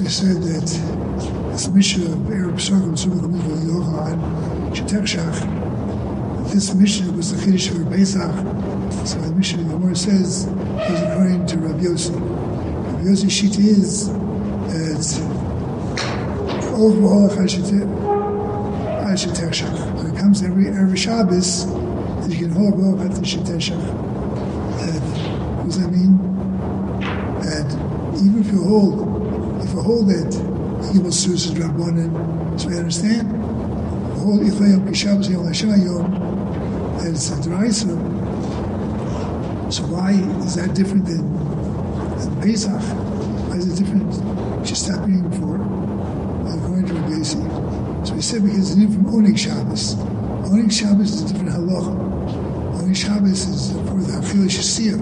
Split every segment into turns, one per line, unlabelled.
we said that this mission of Arab of Yochanan, Shetechshach, this mission was the Kiddush for Pesach. So the mission of the Gemara says is according to Rabbi Yossi. Rabbi Yossi Shita is that overall Shetechshach. When it comes every, every Shabbos, you can hold up at the Shetechshach. What does that mean? And even if you hold, you hold that Gimel Sus is Rabbanan. So we understand. Hold Ichayim Kishabas Yom Hashayom. And it's a Deraisa. So why is that different than, than Pesach? Why is it different? Just happening before. According to Rabbi So we said because it's new from Onig Shabbos. Onig Shabbos is a different halacha. Onig Shabbos is for the Achil Shasiyah.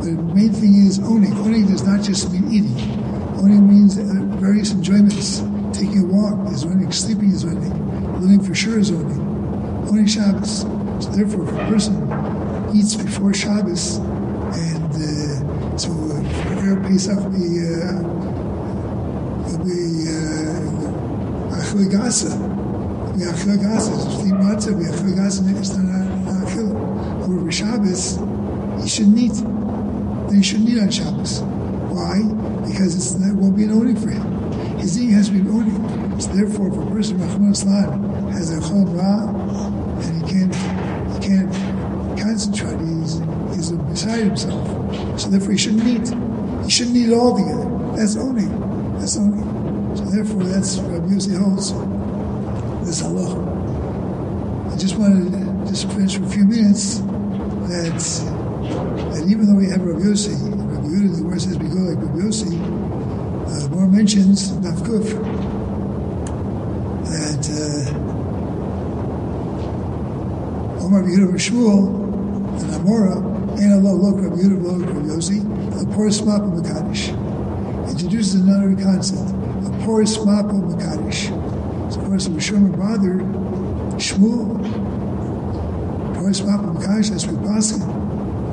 But the main thing is Onig. Onig does not just mean eating. Onig means various enjoyments. Taking a walk is running, sleeping is running, living for sure is running. Only Shabbos. So therefore, if a person eats before Shabbos, and uh, so uh, for Erev Pesach be uh, be uh, Achil Gasa. Be Achil Gasa. If you eat matzah, be Achil Gasa. It's not Achil. However, Shabbos, he shouldn't eat. Then he shouldn't eat on Shabbos. Why? Because it's, that won't be an owning for him. His eating has to be owning. So therefore, if a person Rahman has a chol ra and he can't he can't concentrate, he's he's beside himself. So therefore, he shouldn't eat. He shouldn't eat all together. That's owning. That's owning. So therefore, that's Rabbi Yossi holds this halacha. I just wanted to just finish for a few minutes that that even though we have Rabbi Yehuda, the word says we go like Rabbi Yossi, uh, more mentions Nafkuf. That uh, Omar Yehuda Shmuel and Amora and Allah Lok Rabbi Yehuda Lok Rabbi Yossi a porous map of Makadish. Introduces another concept a porous map of Makadish. So of course Rishon brother Shmuel. Porous map of Makadish that's with Baskin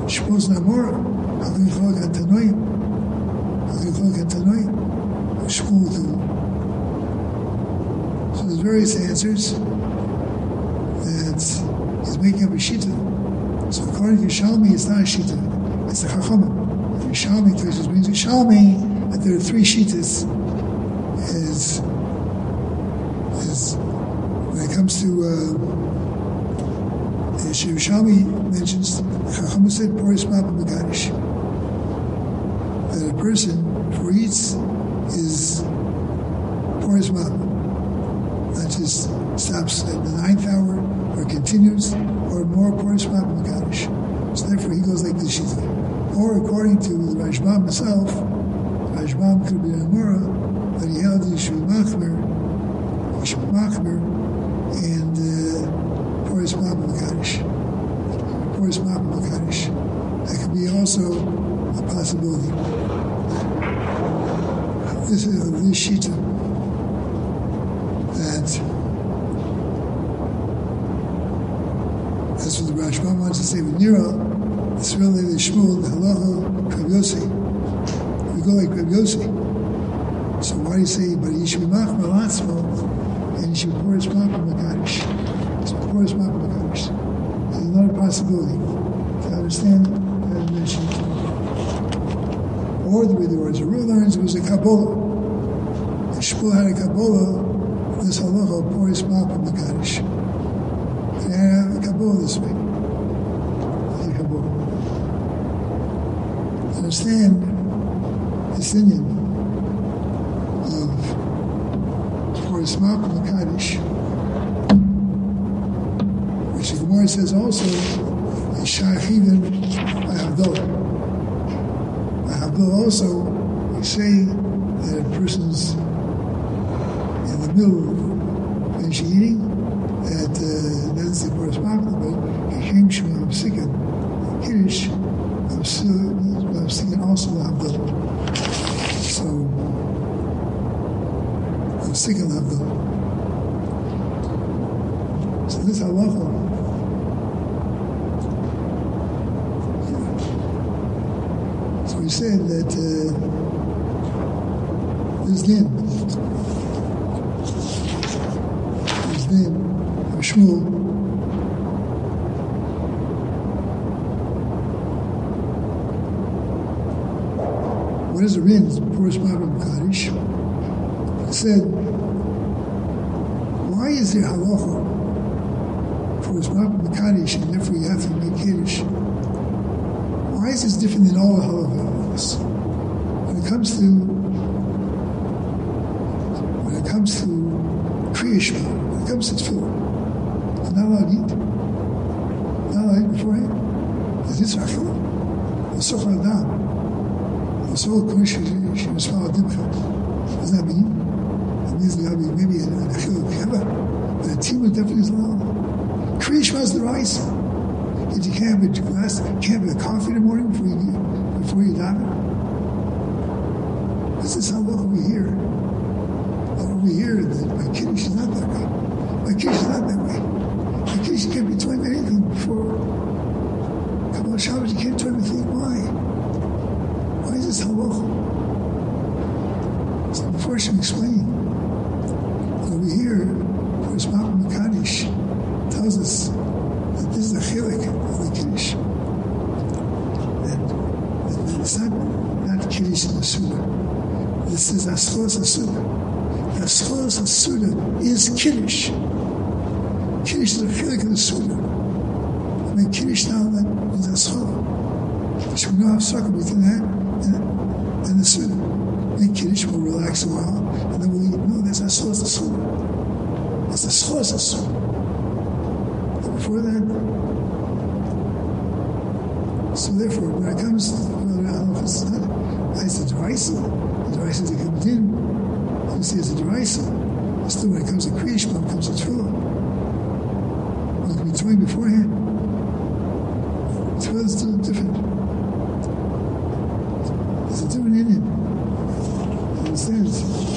Shmuel's Namora Avin Chog Antanoim school to. So there's various answers that he's making up a shita. So according to Shalmi, it's not a shita, it's a chachamim. Shalmi Toshis means Shalmi that there are three shitas is is when it comes to uh, Shalmi mentions Chacham said Poris Mapa Megadish person who eats is Puris Mab. That just stops at the ninth hour or continues, or more Puris Mab Makadish. So therefore he goes like Shita. Or according to the Rashbam himself, Rashbam could be Amura, but he held the Yishua Machmer, Yishua Machmer, and uh, Puris Mab Makadish. Puris Mab Makadish. That could be also a possibility this is the Shita that that's what the Rashbam wants to say with Nira. It's really the Shmuel, the Halacha, Rav Yossi. We go like Rav Yossi. So why do you say, but he should be Machma Latzmo and he should pour his Machma Makadish? So pour his Machma Makadish. There's another possibility to understand that mentioned or the way the words are learns it was a Kabbalah. The Shmuel had a Kabbalah, this halacha, Poris Mapa Makadish. And had a Kabbalah this way. A Kabbalah. Understand this Indian of Poris Mapa Makadish, which the Gemara says also is Shaykh even by Havdalah will also say that a person's in the middle of finish eating, that uh, that's the correspondent, but Hashem Shmuel Sikin, Kiddush, I'm Sikin also Abdul. So, I'm Sikin Abdul. So this halacha said that uh, his name. His name, Shmuel. What does it mean? Before it's Kaddish. He said, why is there halacha for his Kaddish and therefore you have to make Kiddush? Why is this different than all the halachas? When it comes to when it comes to Kriya when it comes to tefillah, you're not allowed to eat. Not allowed to eat beforehand. Is this rachel? The sofer adam. The soul kush she was followed dimcha. What does that mean? It means be maybe a achil keva, but a team is definitely allowed. Kriya is the rice. If you can't have a glass, can't have a coffee in the morning before you before you daven. This is how we hear. Over here, that my kiddush is not that way. My kiddush is not that way. My kiddush can't be doing anything before. Come on, Shabbos, you can't do anything. Why? Why is this halacha? So before should explain, over here, first Malcolm Makadish tells us that this is a chilik of the Kiddush. That, Kiddush in the Suda. This is Aschos Asuda. Aschos Asuda is Kiddush. Kiddush is a chilik of the Suda. I mean, Kiddush now that is Aschos. So we don't have sucker between that and, and the Suda. Then Kiddush will relax a while, and then we'll. No, that's Aschos Asuda. It's Aschos Asuda before that. So therefore, when it comes to it's not, it's a derisa. The derisa that comes in, you see it's a derisa. Still, when it comes to creation, when it comes to tefillah, it can be doing beforehand. Tefillah is still different. There's a different in it. Understands?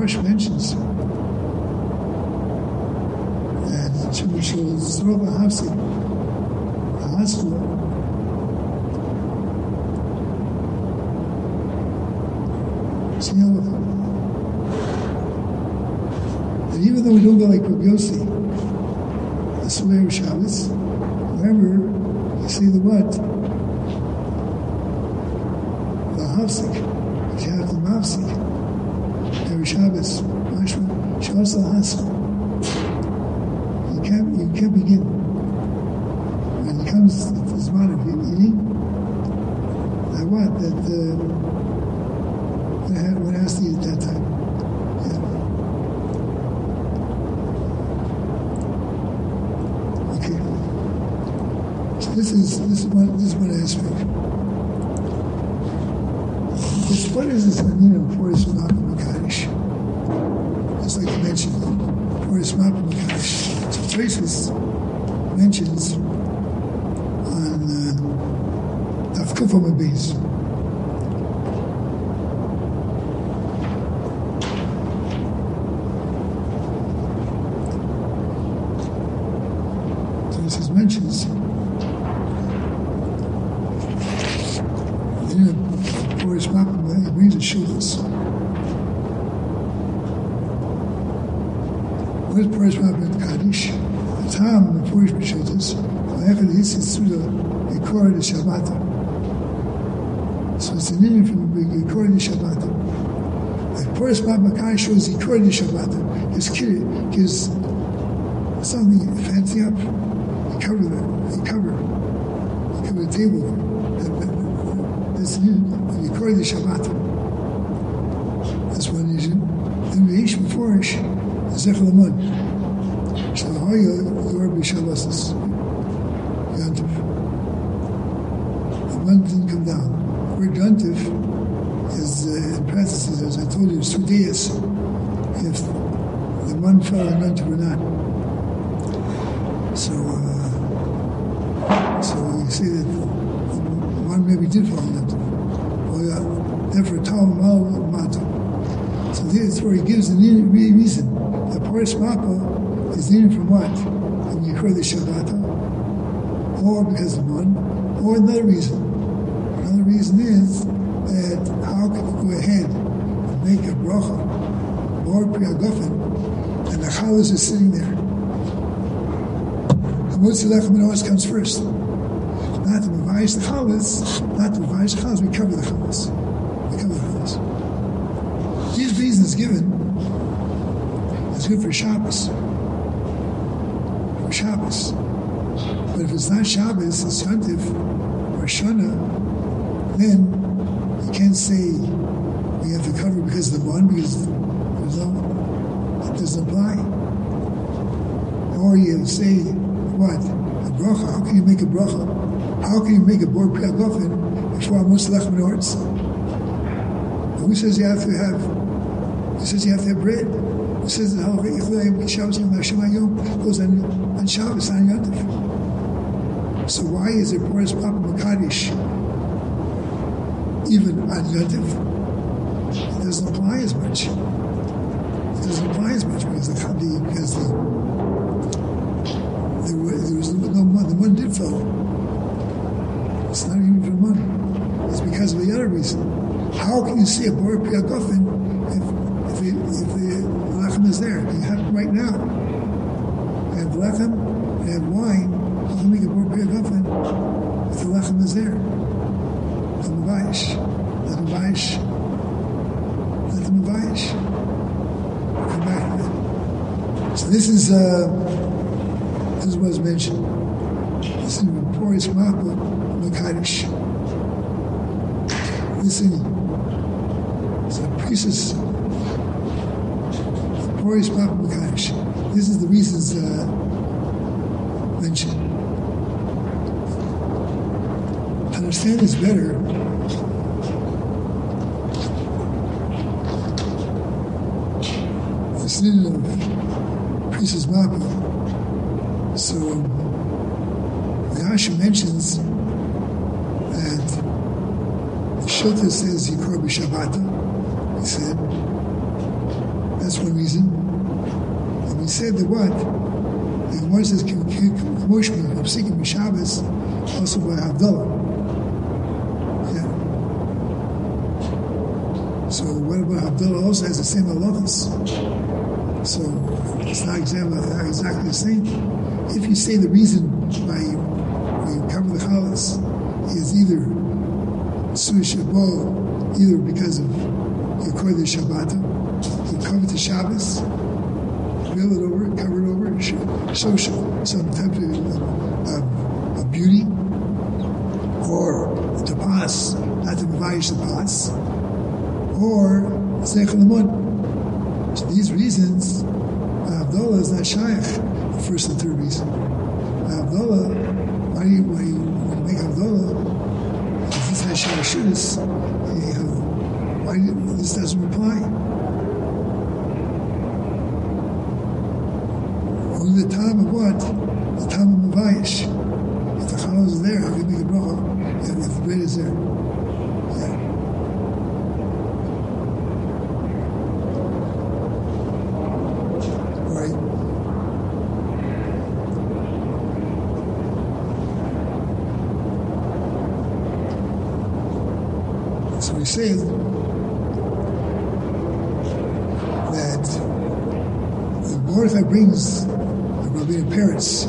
Rosh mentions that Shemishul Zroba Hafsi, Haskula, And even though we don't go like Rabbi the Soler Shabbos, remember, you see the what? The Hafsik, the. Every Shabbos, Mashma, Shabbos Haskell. You can't, you can't begin. When it comes to the Zman of eating, I want that uh, what I has to at that time. Yeah. Okay. So this is this is one this is one aspect. This, what is this meaning of Forest Traces mentions on uh. Traces mentions you know, Forest Malcolm he brings the shoulders. What is Forest Malcolm Kaddish? After this is through the Ikor de Shabbat. So it's an Indian from Shabbat. The Forest Malcolm Kaddish shows Ikor de Shabbat. His kid gives something fancy up. They cover the, they cover, they cover the table. That's the Ikor de Shabbat. That's one reason. Then the Ish Meforish, Zech Lamon. Shalahoya, Lord Bishabas, Yantif. The one didn't come down. The word Yantif is, uh, in parentheses, as I told you, is days. If the one fell and went to not. So, uh, so you see that one maybe did fall. Well, uh, therefore, Tom Mato. So that's where he gives the reason. The Paris Mappa is needed from what? From Yikur the Shabbat, or because of one, or another reason. Another reason is that how can you go ahead and make a bracha, or priyagofen, and the chalas is sitting there? Hamutz Lechem always comes first. Not to revise the chalas, not to revise the chalas, we cover the chalas. We cover the chalas. These reasons given is good for Shabbos. Shabbos. But if it's not Shabbos, it's Yontif or Shana, then you can't say we have to cover because of the one, because there's no, it doesn't apply. Or you say, what? A bracha. How can you make a bracha? How can you make a bor priagofen before Amos Lechem Nortz? Who says you have to have? Who says you have to have bread? Who says that halacha Shabbos and Hashem Hayom goes on on Shabbos on Yontif? So why is it Boris Papa Makadish even on Yontif? It doesn't apply as much. It doesn't apply as much because the because the there, were, there was no one. The one did fall. It's not even for one. It's because of the other reason. How can you see a Bor Piagofen this is, uh, this was mentioned. This is Boris Mappa Makadish. Listen, so priestess Boris Mappa Makadish. This is the reasons uh, mentioned. Understand this better, the sin priestess Mappa. So um, the Asha mentions that the Shilta says he Yikor b'Shabbata. He said that's one reason. And we said that what the Gemara says Kamoshma of Sikim b'Shabbos also by Abdullah. Yeah. So what about Abdullah also has the same halachas? So it's not exactly, the same. If you say the reason why you, why you cover the chalas is either Shabo, either because of you cover the Shabbat, you cover the Shabbos, build it over, cover it over, social, some type of, of, beauty, or the tapas, not to provides the tapas, or Zechalamun. So these reasons, Abdullah is not shaykh, the first and third reason. Abdullah, why do you, why you, when you make Abdullah, if this has shashudis, why do you, this doesn't reply? Only the time of what? The time of Mavayish. If the challah is there, how can you make a bracha if, if the bread is there? Yeah. Right? So we say that the Mordechai brings the rabbinic parents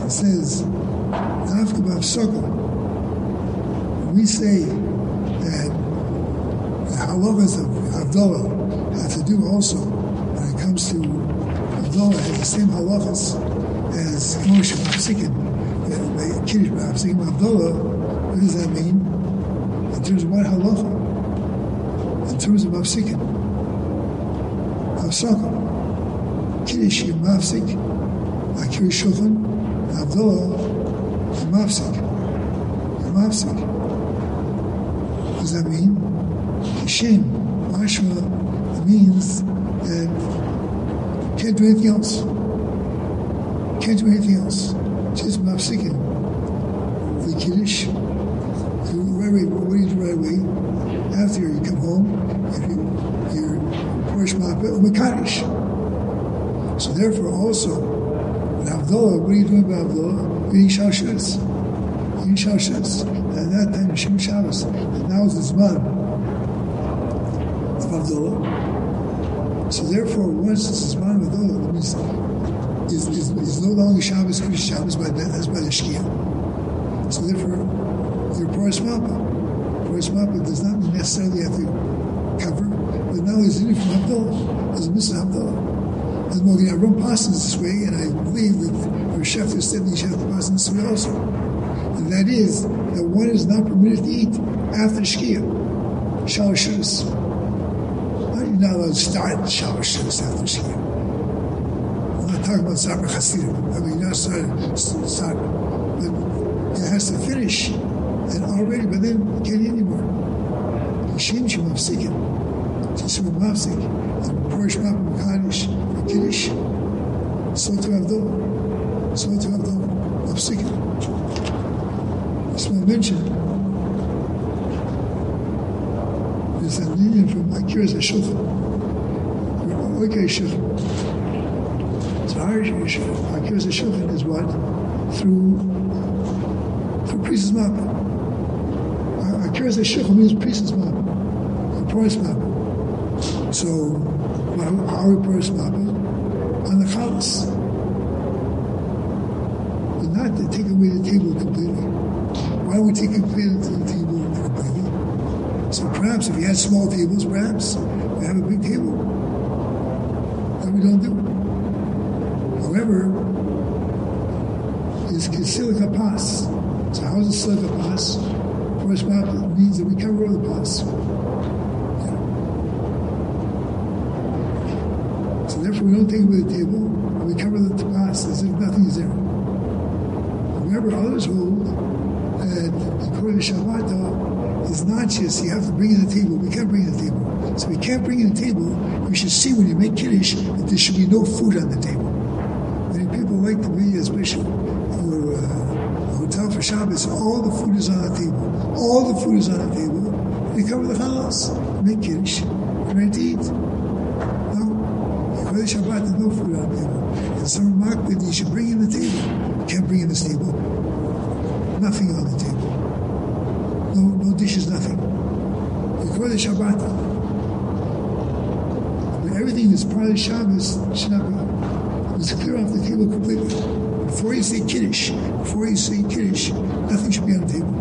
and says, we say that the halachas of Abdullah have to do also when it comes to Abdullah has the same halachas as Moshe Bavsikin, the Kiddush Bavsikin Abdullah. What does that mean? Terms of what halacha? In terms of Bavsikin. Bavsaka. Kiddush is Mavsik, Akir Shulchan, Abdullah mafsik. Mavsik. What does that mean? Kishin, Mashma, means and can't do anything else. Can't do anything else. Just mafsikin. The kiddush. Right away. What do you do right away? After you come home, you you're Porish Mapah oh, Makadish. So therefore, also, in Havdalah, what are you doing about Havdalah? Reading Shalshus. Reading Shalshus. And that time, Shem Shabbos. And now is the Zman of Havdalah. So therefore, once it's the Zman of Havdalah, it means is, is, is no longer Shabbos, Krish Shabbos, by the, as by the Shkia. So therefore, your Paras Mapah. Paras Mapah does not necessarily have to cover, but now he's in it from Havdalah. There's a Mr. Havdalah. There's more than Ram passes this way, and I believe that our said that you should have this way also. And that is that one is not permitted to eat after Shkia. Shalosh Shus. You're not allowed to start after Shkia I'm not talking about Sabra Hasidim. I mean, not start, start, but it has to finish. And already, but then can't eat anymore. Yishim Shem Mafsikin. From Mafsik. And Porish Mapim Kaddish, Kiddush. So to Avdol. So to Avdol. Mafsikin. Just want to mention. There's a lineage from Akira's Shulchan. Okay, Shulchan. Akiras Shulchan is what? Through through Priest's map. Akiras Shulchan means Priest's map, a price map. So, we price map on the chalas, but not to take away the table completely. Why we take away the table completely? So perhaps if you had small tables, perhaps we have a big table. That we don't do. However, it's is silica pas. So how is a silica pas? First means that we cover all the pas. Yeah. So therefore we don't take away the table, and we cover the pas as if nothing is there. However, others hold that according to Shabbat is not just you have to bring in the table. We can't bring in the table. So we can't bring in the table. We should see when you make kiddush that there should be no food on the table Many people like to be, especially for uh, a hotel for Shabbos, all the food is on the table. All the food is on the table. They cover the house, make kiddush, ready to eat. No, the Shabbat, there's no food on the table. And some remark that you should bring in the table. You can't bring in this table. Nothing on the table. No, no dishes, nothing. Before the Shabbat, But everything that's part of Shabbos should not be Let's clear off the table completely. Before you say Kiddush, before you say Kiddush, nothing should be on the table.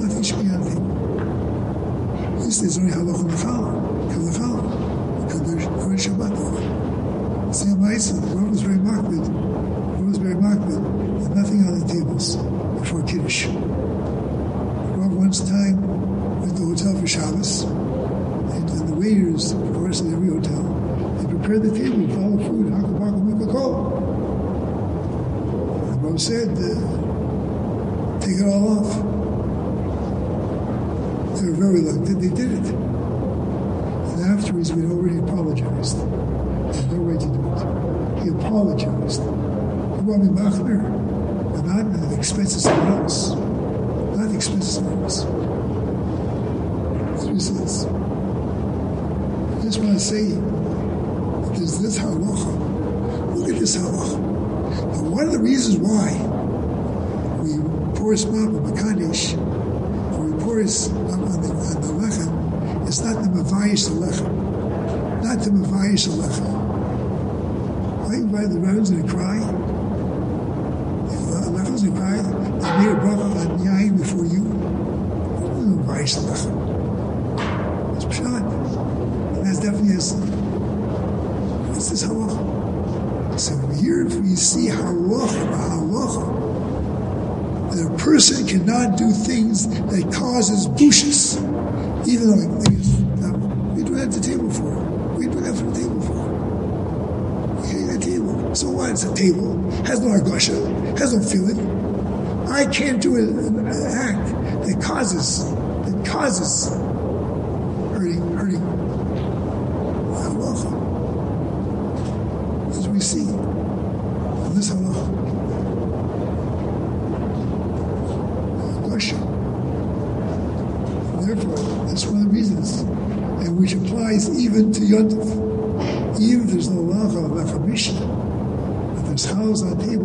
Nothing should be on the table. This is only halach and challah. Because there's Kodesh Shabbat. Maisa, the world was very makbid. The world was very makbid. And nothing on the tables before Kiddush. Rav once time went to the hotel for Shabbos. And, and the waiters, of course, in every hotel, they prepared the table with all the food, call. The said, uh, take it all off. They were very reluctant. They did it. And afterwards, we'd already apologized. There's no way to do it. He apologized. He wanted me machmir, but not at the expense of someone else. Not the expense of someone else. That's what he says. I just want to say, there's this halacha Look at this halacha. Now, one of the reasons why we pour smart with Makadish, we pour on, on, the, on the lechem, it's not the Mavayish lechem. Not the Mavayish lechem. Why invite the rabbis to cry? The lechem's going to cry, they made a bracha on Yain before you. Mavayish the lechem. It's pshat. And that's definitely a, what's this halacha? So here if we see halacha, halacha, that a person cannot do things that causes bushes, even though things, uh, we do at the table for. it. We do for the table for. it. Okay, that table. So what? It's a table. Has no argasha. Has no feeling. I can't do an act that causes that causes Yontif. Even if there's no lacha of a Mishnah, that there's house on table,